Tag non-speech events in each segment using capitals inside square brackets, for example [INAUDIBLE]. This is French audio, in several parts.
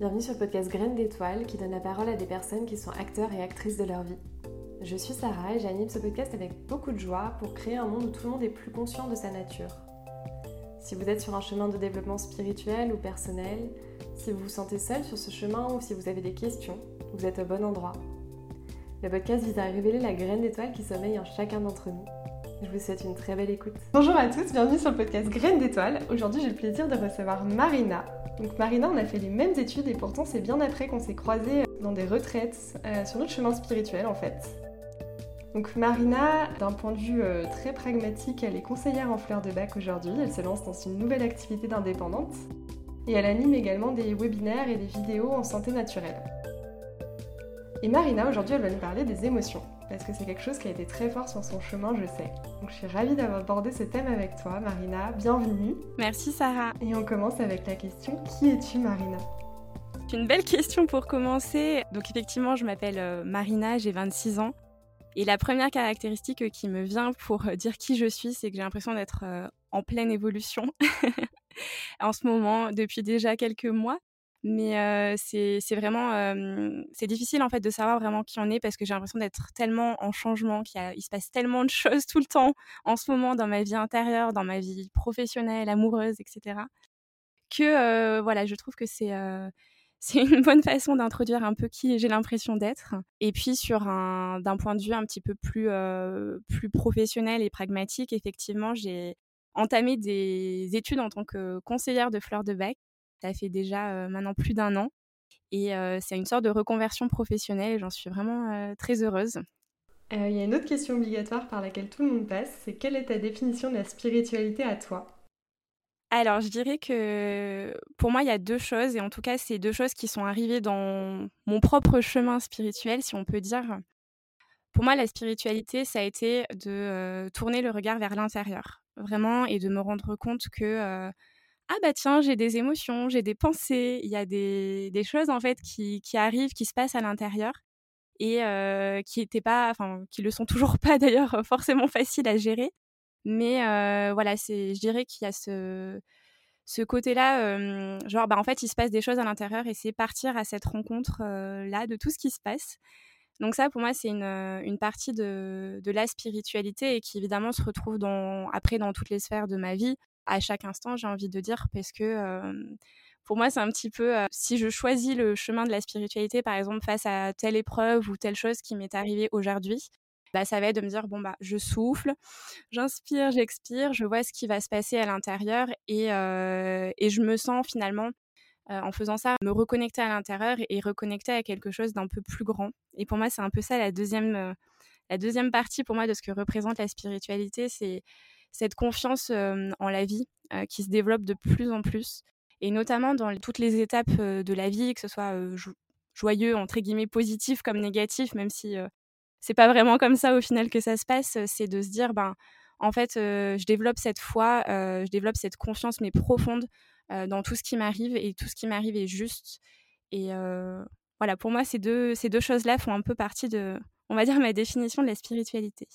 Bienvenue sur le podcast Graines d'étoiles qui donne la parole à des personnes qui sont acteurs et actrices de leur vie. Je suis Sarah et j'anime ce podcast avec beaucoup de joie pour créer un monde où tout le monde est plus conscient de sa nature. Si vous êtes sur un chemin de développement spirituel ou personnel, si vous vous sentez seul sur ce chemin ou si vous avez des questions, vous êtes au bon endroit. Le podcast vise à révéler la graine d'étoile qui sommeille en chacun d'entre nous. Je vous souhaite une très belle écoute. Bonjour à tous, bienvenue sur le podcast Graines d'étoiles. Aujourd'hui, j'ai le plaisir de recevoir Marina, donc Marina, on a fait les mêmes études et pourtant c'est bien après qu'on s'est croisés dans des retraites euh, sur notre chemin spirituel en fait. Donc Marina, d'un point de vue euh, très pragmatique, elle est conseillère en fleurs de bac aujourd'hui. Elle se lance dans une nouvelle activité d'indépendante et elle anime également des webinaires et des vidéos en santé naturelle. Et Marina, aujourd'hui, elle va nous parler des émotions parce que c'est quelque chose qui a été très fort sur son chemin, je sais. Donc je suis ravie d'avoir abordé ce thème avec toi, Marina. Bienvenue. Merci Sarah. Et on commence avec la question qui es-tu, Marina? C'est une belle question pour commencer. Donc effectivement, je m'appelle euh, Marina, j'ai 26 ans. Et la première caractéristique qui me vient pour dire qui je suis, c'est que j'ai l'impression d'être euh, en pleine évolution [LAUGHS] en ce moment, depuis déjà quelques mois. Mais c'est vraiment c'est difficile en fait de savoir vraiment qui on est parce que j'ai l'impression d'être tellement en changement, qu'il il se passe tellement de choses tout le temps en ce moment dans ma vie intérieure, dans ma vie professionnelle, amoureuse, etc. Que voilà, je trouve que c'est [LAUGHS] c'est une bonne façon d'introduire un peu qui j'ai l'impression d'être. Et puis sur un d'un point de vue un petit peu plus plus professionnel et pragmatique, effectivement, j'ai entamé des études en tant que conseillère de fleurs de bac ça fait déjà maintenant plus d'un an. Et c'est une sorte de reconversion professionnelle et j'en suis vraiment très heureuse. Il y a une autre question obligatoire par laquelle tout le monde passe, c'est quelle est ta définition de la spiritualité à toi? Alors, je dirais que pour moi, il y a deux choses, et en tout cas, c'est deux choses qui sont arrivées dans mon propre chemin spirituel, si on peut dire. Pour moi, la spiritualité, ça a été de tourner le regard vers l'intérieur, vraiment, et de me rendre compte que ah bah tiens, j'ai des émotions, j'ai des pensées, il y a des, des, choses en fait qui, qui, arrivent, qui se passent à l'intérieur et euh, qui étaient pas, enfin qui le sont toujours [LAUGHS] pas d'ailleurs forcément faciles à gérer. Mais euh, voilà, c'est, je dirais qu'il y a ce, ce côté-là, euh, genre bah en fait il se passe des choses à l'intérieur et c'est partir à cette rencontre là de tout ce qui se passe. Donc ça, pour moi, c'est une, une, partie de, de, la spiritualité et qui évidemment se retrouve dans, après dans toutes les sphères de ma vie, à chaque instant, j'ai envie de dire, parce que pour moi, c'est un petit peu, si je choisis le chemin de la spiritualité, par exemple, face à telle épreuve ou telle chose qui m'est arrivée aujourd'hui, bah, ça va être de me dire, bon, bah, je souffle, j'inspire, j'expire, je vois ce qui va se passer à l'intérieur et, et je me sens finalement, en faisant ça, me reconnecter à l'intérieur et reconnecter à quelque chose d'un peu plus grand. Et pour moi, c'est un peu ça la deuxième, la deuxième partie pour moi de ce que représente la spiritualité, c'est cette confiance en la vie qui se développe de plus en plus, et notamment dans toutes les étapes de la vie, que ce soit joyeux, entre guillemets, positif comme négatif, même si c'est pas vraiment comme ça au final que ça se passe, c'est de se dire, ben, en fait, je développe cette foi, je développe cette confiance, mais profonde, dans tout ce qui m'arrive, et tout ce qui m'arrive est juste. Et voilà, pour moi, ces deux, ces deux choses-là font un peu partie de, on va dire, ma définition de la spiritualité.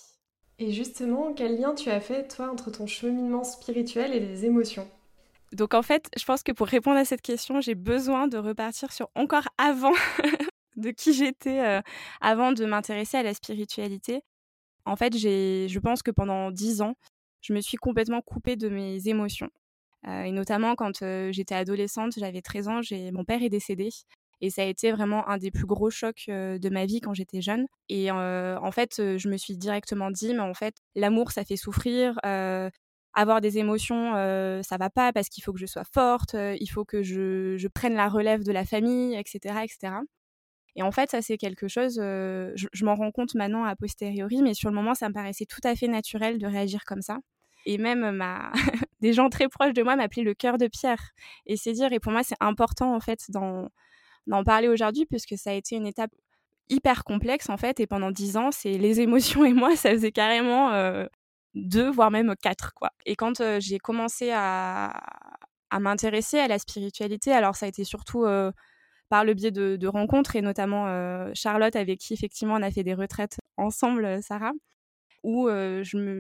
Et justement, quel lien tu as fait, toi, entre ton cheminement spirituel et les émotions? Donc en fait, je pense que pour répondre à cette question, j'ai besoin de repartir sur encore avant [LAUGHS] de qui j'étais, euh, avant de m'intéresser à la spiritualité. En fait, je pense que pendant dix ans, je me suis complètement coupée de mes émotions. Euh, et notamment quand euh, j'étais adolescente, j'avais 13 ans, mon père est décédé. Et ça a été vraiment un des plus gros chocs de ma vie quand j'étais jeune. Et en fait, je me suis directement dit, mais en fait, l'amour, ça fait souffrir. avoir des émotions, ça va pas parce qu'il faut que je sois forte, il faut que je, prenne la relève de la famille, etc., etc. Et en fait, ça c'est quelque chose, je, m'en rends compte maintenant a posteriori, mais sur le moment, ça me paraissait tout à fait naturel de réagir comme ça. Et même [LAUGHS] des gens très proches de moi m'appelaient le cœur de pierre. Et c'est dire, et pour moi, c'est important en fait dans d'en parler aujourd'hui puisque ça a été une étape hyper complexe en fait et pendant dix ans c'est [LAUGHS] les émotions et moi ça faisait carrément euh, deux voire même quatre quoi. Et quand euh, j'ai commencé à, à m'intéresser à la spiritualité alors ça a été surtout euh, par le biais de, rencontres et notamment Charlotte avec qui effectivement on a fait des retraites ensemble Sarah où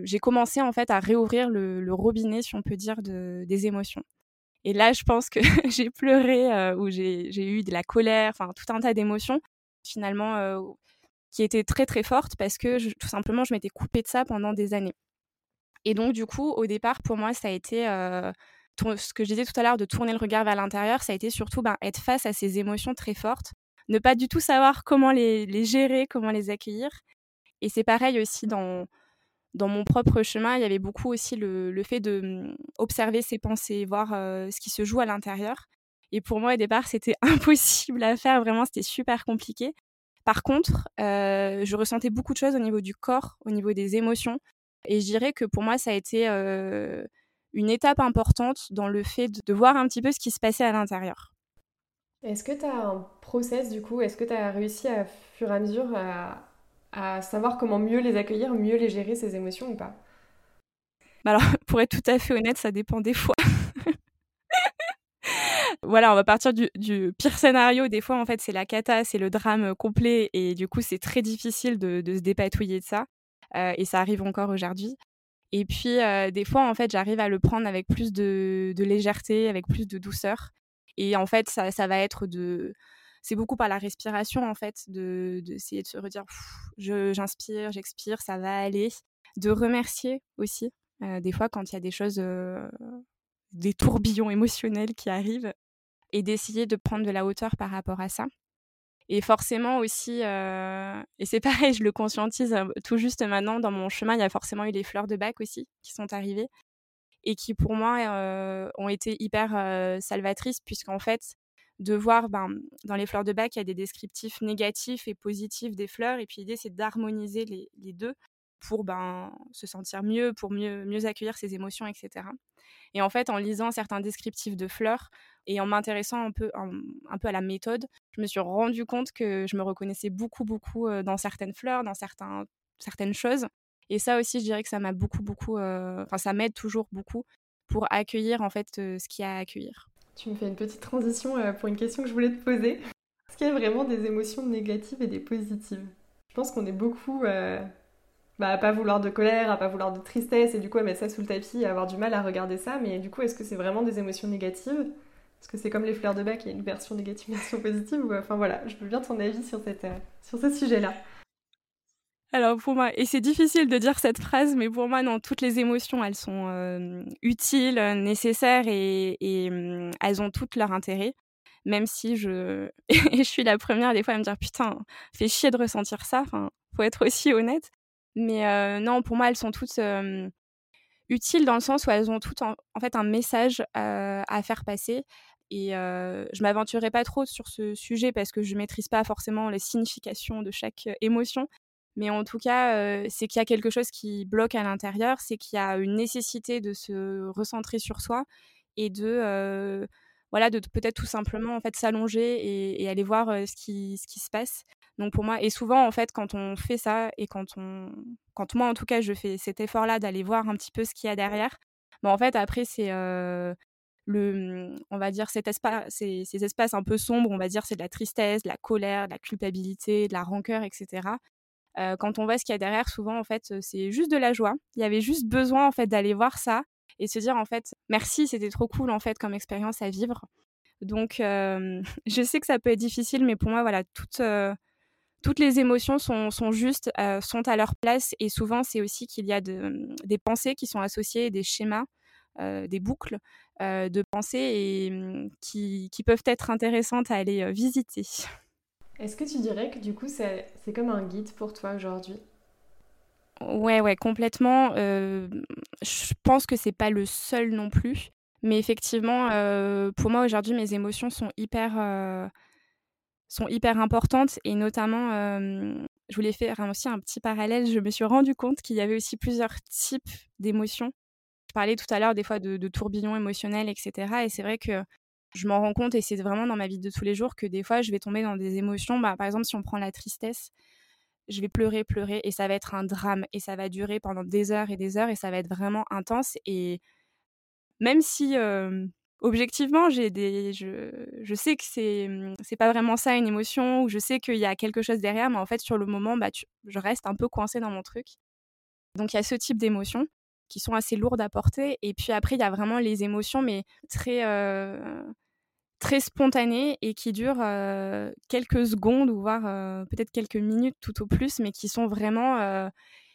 j'ai commencé en fait à réouvrir le, robinet si on peut dire de, des émotions Et là, je pense que [LAUGHS] j'ai pleuré ou j'ai eu de la colère, enfin tout un tas d'émotions finalement qui étaient très très fortes parce que tout simplement je m'étais coupée de ça pendant des années. Et donc du coup, au départ, pour moi, ça a été ce que je disais tout à l'heure de tourner le regard vers l'intérieur, ça a été surtout ben, être face à ces émotions très fortes, ne pas du tout savoir comment les, les gérer, comment les accueillir. Et c'est pareil aussi dans, dans mon propre chemin, il y avait beaucoup aussi le, fait de mmh, observer ses pensées, voir ce qui se joue à l'intérieur. Et pour moi, au départ, c'était [LAUGHS] impossible à faire. Vraiment, c'était super compliqué. Par contre, je ressentais beaucoup de choses au niveau du corps, au niveau des émotions. Et je dirais que pour moi, ça a été une étape importante dans le fait de, voir un petit peu ce qui se passait à l'intérieur. Est-ce que tu as un process du coup? Est-ce que tu as réussi à fur et à mesure à, à savoir comment mieux les accueillir, mieux les gérer, ces émotions ou pas bah Alors, [LAUGHS] pour être tout à fait honnête, ça dépend des fois. [LAUGHS] voilà, on va partir du, pire scénario. Des fois, en fait, c'est la cata, c'est le drame complet, et du coup, c'est très difficile de, se dépatouiller de ça. Euh, et ça arrive encore aujourd'hui. Et puis, euh, des fois, en fait, j'arrive à le prendre avec plus de, légèreté, avec plus de douceur. Et en fait, ça, ça va être de c'est beaucoup par la respiration en fait, de d'essayer de, se redire, j'inspire, j'expire, ça va aller, de remercier aussi. Euh, des fois, quand il y a des choses, euh, des tourbillons émotionnels qui arrivent, et d'essayer de prendre de la hauteur par rapport à ça. Et forcément aussi, euh, et c'est [LAUGHS] pareil, je le conscientise tout juste maintenant, dans mon chemin, il y a forcément eu les fleurs de bac aussi qui sont arrivées et qui pour moi ont été hyper salvatrices puisqu'en fait, de voir ben, dans les fleurs de bac, il y a des descriptifs négatifs et positifs des fleurs. Et puis l'idée, c'est d'harmoniser les, deux pour ben, se sentir mieux, pour mieux, mieux accueillir ses émotions, etc. Et en fait, en lisant certains descriptifs de fleurs et en m'intéressant un peu, à la méthode, je me suis rendu compte que je me reconnaissais beaucoup, beaucoup dans certaines fleurs, dans certaines choses. Et ça aussi, je dirais que ça m'a beaucoup, beaucoup, enfin, ça m'aide toujours beaucoup pour accueillir en fait ce qu'il y a à accueillir. Tu me fais une petite transition euh, pour une question que je voulais te poser. Est-ce qu'il y a vraiment des émotions négatives et des positives? Je pense qu'on est beaucoup euh, bah, à pas vouloir de colère, à pas vouloir de tristesse, et du coup à mettre ça sous le tapis et avoir du mal à regarder ça. Mais du coup, est-ce que c'est vraiment des émotions négatives? Est-ce que c'est comme les fleurs de bac, il y a une version négative, une version positive? Enfin voilà, je veux bien ton avis sur, cette, euh, sur ce sujet-là. Alors pour moi, et c'est difficile de dire cette phrase, mais pour moi, non, toutes les émotions, elles sont euh, utiles, nécessaires et, mmh, elles ont toutes leur intérêt. Même si je, [LAUGHS] je suis la première des fois à me dire putain, fait chier de ressentir ça. Enfin, faut être aussi honnête. Mais euh, non, pour moi, elles sont toutes utiles dans le sens où elles ont toutes en, fait un message euh, à faire passer. Et je m'aventurerai pas trop sur ce sujet parce que je maîtrise pas forcément les significations de chaque émotion. Mais en tout cas, c'est qu'il y a quelque chose qui bloque à l'intérieur, c'est qu'il y a une nécessité de se recentrer sur soi et de, voilà, de peut-être tout simplement en fait s'allonger et, aller voir ce, qui, se passe. Donc pour moi, et souvent en fait, quand on fait ça et quand on, quand moi en tout cas, je fais cet effort-là d'aller voir un petit peu ce qu'il y a derrière, bah, en fait après c'est le, mmh, on va dire ces espaces un peu sombres, on va dire c'est de la tristesse, de la colère, de la culpabilité, de la rancœur, etc quand on voit ce qu'il y a derrière, souvent en fait, c'est juste de la joie. Il y avait juste besoin en fait d'aller voir ça et se dire en fait merci, c'était trop cool en fait comme expérience à vivre. Donc [LAUGHS] je sais que ça peut être difficile, mais pour moi voilà toutes toutes les émotions sont, sont justes, sont à leur place et souvent c'est aussi qu'il y a mmh, des pensées qui sont associées, des schémas, des boucles de pensées et mmh, qui, qui, peuvent être intéressantes à aller visiter. [LAUGHS] Est-ce que tu dirais que du coup c'est comme un guide pour toi aujourd'hui? Ouais, ouais, complètement. Euh, je pense que c'est pas le seul non plus. Mais effectivement, euh, pour moi aujourd'hui, mes émotions sont hyper, euh, sont hyper importantes. Et notamment, je voulais faire aussi un petit parallèle. Je me suis rendu compte qu'il y avait aussi plusieurs types d'émotions. Je parlais tout à l'heure des fois de, de tourbillons émotionnels, etc. Et c'est vrai que je m'en rends compte et c'est vraiment dans ma vie de tous les jours que des fois je vais tomber dans des émotions. Bah, par exemple, si on prend la tristesse, je vais pleurer, pleurer et ça va être un drame et ça va durer pendant des heures et des heures et ça va être vraiment intense. Et même si objectivement, j'ai des, je, je, sais que c'est c'est pas vraiment ça une émotion ou je sais qu'il y a quelque chose derrière, mais en fait sur le moment, bah, je reste un peu coincée dans mon truc. Donc il y a ce type d'émotion. qui sont assez lourdes à porter. Et puis après, il y a vraiment les émotions, mais très, très spontanées et qui durent quelques secondes ou voire peut-être quelques minutes tout au plus, mais qui sont vraiment,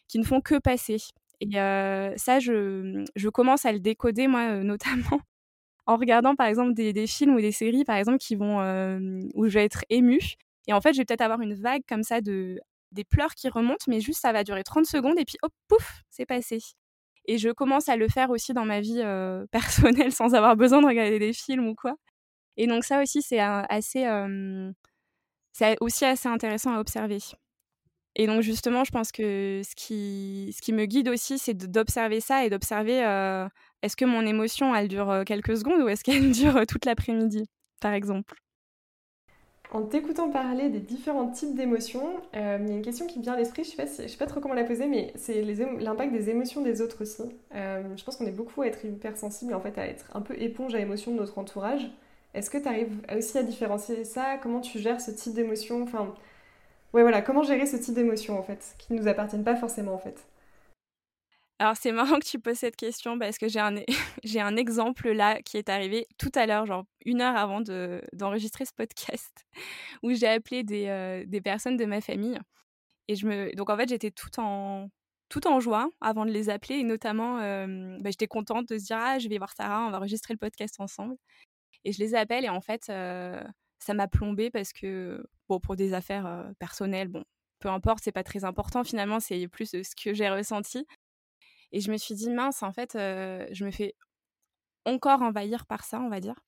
qui ne font que passer. Et ça, je, je, commence à le décoder, moi, [LAUGHS] notamment en regardant, par exemple, des, des, films ou des séries, par exemple, qui vont, où je vais être émue. Et en fait, je vais peut-être avoir une vague comme ça de des pleurs qui remontent, mais juste ça va durer 30 secondes et puis hop, pouf, c'est passé. Et je commence à le faire aussi dans ma vie [LAUGHS] personnelle sans avoir besoin de regarder des films ou quoi. Et donc ça aussi, c'est assez, aussi assez intéressant à observer. Et donc justement, je pense que ce qui, ce qui me guide aussi, c'est d'observer ça et d'observer est-ce que mon émotion, elle dure quelques secondes ou est-ce qu'elle [LAUGHS] dure toute l'après-midi, par exemple? En t'écoutant parler des différents types d'émotions, euh, il y a une question qui me vient à l'esprit, je ne sais, sais, pas trop comment la poser, mais c'est l'impact des émotions des autres aussi. Euh, je pense qu'on est beaucoup à être hypersensible en fait à être un peu éponge à l'émotion de notre entourage. Est-ce que tu arrives aussi à différencier ça? Comment tu gères ce type d'émotion? Enfin, ouais, voilà, comment gérer ce type d'émotions en fait, qui ne nous appartiennent pas forcément en fait? Alors c'est marrant que tu poses cette question parce que j'ai un, [LAUGHS] j'ai un exemple là qui est arrivé tout à l'heure, genre une heure avant de, d'enregistrer ce podcast, [LAUGHS] où j'ai appelé des, euh, des, personnes de ma famille. Et je me... Donc en fait j'étais tout en, tout en joie avant de les appeler et notamment euh, bah, j'étais contente de se dire ah je vais voir Sarah, on va enregistrer le podcast ensemble. Et je les appelle et en fait ça m'a plombée parce que bon pour des affaires personnelles, bon peu importe, c'est pas très important finalement, c'est plus ce que j'ai ressenti. Et je me suis dit, mince, en fait, je me fais encore envahir par ça, on va dire.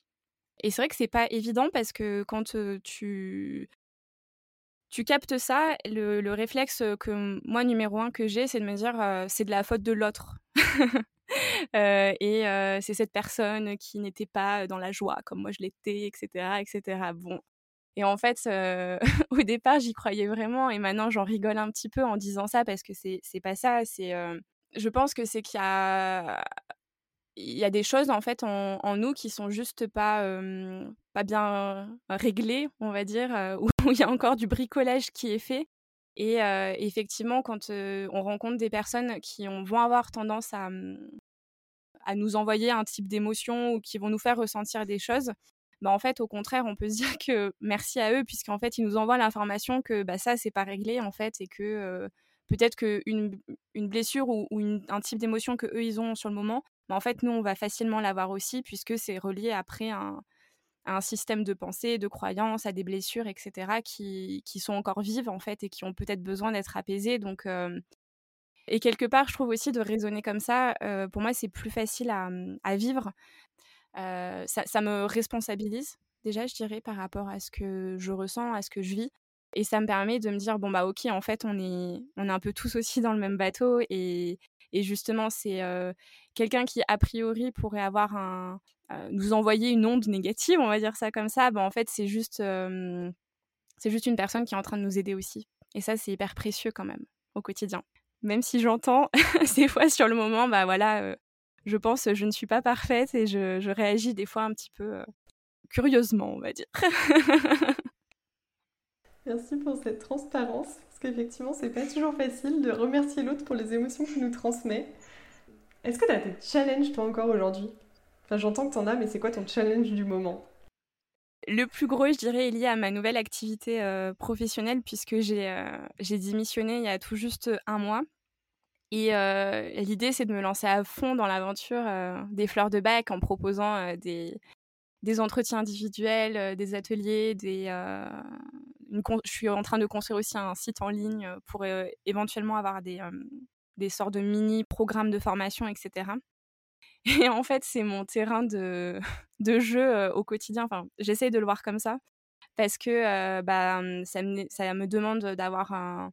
Et c'est vrai que c'est pas évident parce que quand tu, tu captes ça, le, réflexe que moi, numéro un, que j'ai, c'est de me dire, c'est de la faute de l'autre. [LAUGHS] [LAUGHS] et c'est cette personne qui n'était pas dans la joie comme moi je l'étais, etc., etc. Bon. Et en fait, [LAUGHS] au départ, j'y croyais vraiment, et maintenant, j'en rigole un petit peu en disant ça parce que c'est pas ça. C'est je pense que c'est qu'il y a il y a des choses en fait en, nous qui sont juste pas pas bien réglées, on va dire, [LAUGHS] où il y a encore du bricolage qui est fait. Et effectivement, quand on rencontre des personnes qui vont avoir tendance à, mmh, à nous envoyer un type d'émotion ou qui vont nous faire ressentir des choses, bah en fait, au contraire, on peut se [LAUGHS] dire que merci à eux, puisqu'en fait, ils nous envoient l'information que bah, ça, c'est pas réglé, en fait, et que peut-être qu'une une blessure ou, un type d'émotion que eux ils ont sur le moment, mais en fait nous on va facilement l'avoir aussi puisque c'est relié après à un, système de pensée, de croyances, à des blessures, etc. qui, qui sont encore vives en fait et qui ont peut-être besoin d'être apaisées. Donc et quelque part, je trouve aussi de raisonner comme ça, pour moi, c'est plus facile à, à vivre. ça, ça, me responsabilise, déjà, je dirais, par rapport à ce que je ressens, à ce que je vis. Et ça me permet de me dire, bon, bah ok, en fait, on est, on est un peu tous aussi dans le même bateau. Et, et justement, c'est quelqu'un qui, a priori, pourrait avoir un, nous envoyer une onde négative, on va dire ça comme ça. Bah, en fait, c'est juste, c'est juste une personne qui est en train de nous aider aussi. Et ça, c'est hyper précieux quand même au quotidien. Même si j'entends [LAUGHS] des fois sur le moment, bah voilà, je pense je ne suis pas parfaite et je, je réagis des fois un petit peu curieusement, on va dire. [LAUGHS] Merci pour cette transparence, parce qu'effectivement, c'est pas toujours facile de remercier l'autre pour les émotions qu'il nous transmet. Est-ce que tu as des challenges, toi, encore aujourd'hui? J'entends que tu en as, mais c'est quoi ton challenge du moment? Le plus gros, je dirais, est lié à ma nouvelle activité euh, professionnelle, puisque euh, j'ai démissionné il y a tout juste un mois. Et euh, l'idée, c'est de me lancer à fond dans l'aventure des fleurs de bac en proposant des, entretiens individuels, des ateliers, je suis en train de construire aussi un site en ligne pour éventuellement avoir des, sortes de mini programmes de formation, etc. Et en fait, c'est mon terrain de, [LAUGHS] de jeu au quotidien. Enfin, j'essaye de le voir comme ça parce que bah, ça, me, ça me demande d'avoir un,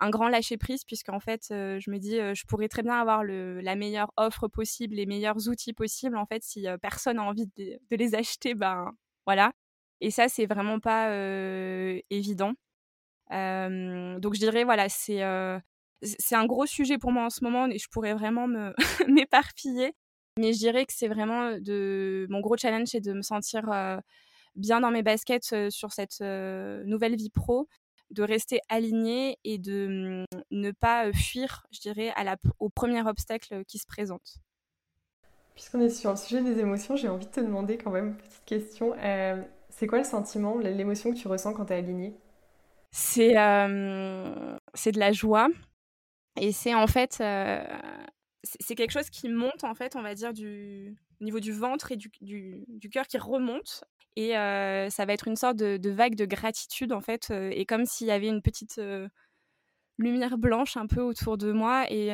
un grand lâcher prise puisqu'en fait je me dis je pourrais très bien avoir le, la meilleure offre possible les meilleurs outils possibles en fait si personne n'a envie de, de, les acheter ben voilà et ça, c'est vraiment pas évident. donc je dirais, voilà, c'est c'est un gros sujet pour moi en ce moment et je pourrais vraiment [LAUGHS] m'éparpiller. Mais je dirais que c'est vraiment de mon gros challenge, c'est de me sentir bien dans mes baskets sur cette nouvelle vie pro, de rester aligné et de mmh, ne pas fuir, je dirais, à la, au premier obstacle qui se présente. Puisqu'on est sur le sujet des émotions, j'ai envie de te demander quand même, petite question, c'est quoi le sentiment, l'émotion que tu ressens quand tu es aligné C'est c'est de la joie et c'est en fait c'est quelque chose qui monte en fait, on va dire du au niveau du ventre et du, du, cœur qui remonte. Et ça va être une sorte de, vague de gratitude en fait et comme s'il y avait une petite lumière blanche un peu autour de moi et,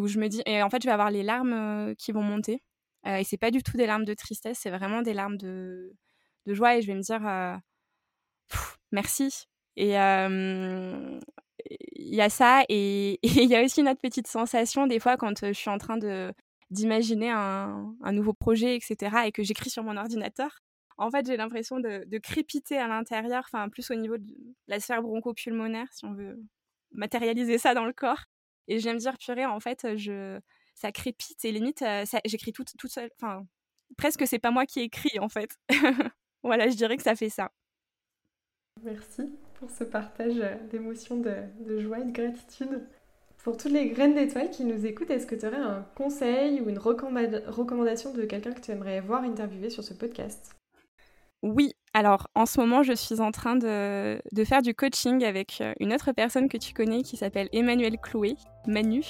où je me dis et en fait je vais avoir les larmes qui vont monter. Et c'est pas du tout des larmes de tristesse c'est vraiment des larmes de, de joie et je vais me dire merci. Et y a ça [LAUGHS] et il y a aussi une autre petite sensation des fois quand je suis en train de d'imaginer un, un, nouveau projet, etc., et que j'écris sur mon ordinateur. En fait, j'ai l'impression de, de, crépiter à l'intérieur, enfin plus au niveau de la sphère bronchopulmonaire, si on veut matérialiser ça dans le corps. Et j'aime dire, purée, en fait, je, ça crépite et limite, j'écris toute, toute seule. Enfin, presque c'est pas moi qui écris, en fait. [LAUGHS] voilà, je dirais que ça fait ça. Merci pour ce partage d'émotions de, de, joie et de gratitude. Pour toutes les graines d'étoiles qui nous écoutent, est-ce que tu aurais un conseil ou une recommandation de quelqu'un que tu aimerais voir interviewer sur ce podcast? Oui, alors en ce moment, je suis en train de, de, faire du coaching avec euh, une autre personne que tu connais qui s'appelle Emmanuel Cloué, Manu.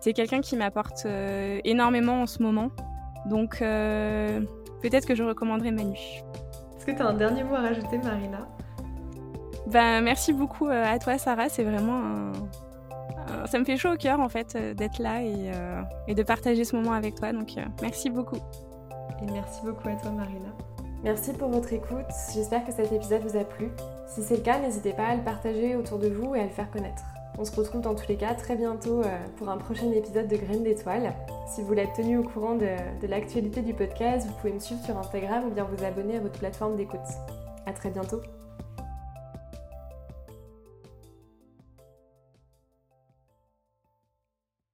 C'est quelqu'un qui m'apporte euh, énormément en ce moment. Donc euh, peut-être que je recommanderais Manu. Est-ce que tu as un dernier mot à rajouter, Marina? Ben, merci beaucoup euh, à toi, Sarah. C'est vraiment Ça me fait chaud au cœur, en fait, euh, d'être là et, euh, et, de partager ce moment avec toi. Donc, merci beaucoup. Et merci beaucoup à toi, Marina. Merci pour votre écoute. J'espère que cet épisode vous a plu. Si c'est le cas, n'hésitez pas à le partager autour de vous et à le faire connaître. On se retrouve dans tous les cas très bientôt pour un prochain épisode de Graines d'étoiles. Si vous l'êtes tenu au courant de, de l'actualité du podcast, vous pouvez me suivre sur Instagram ou bien vous abonner à votre plateforme d'écoute. À très bientôt.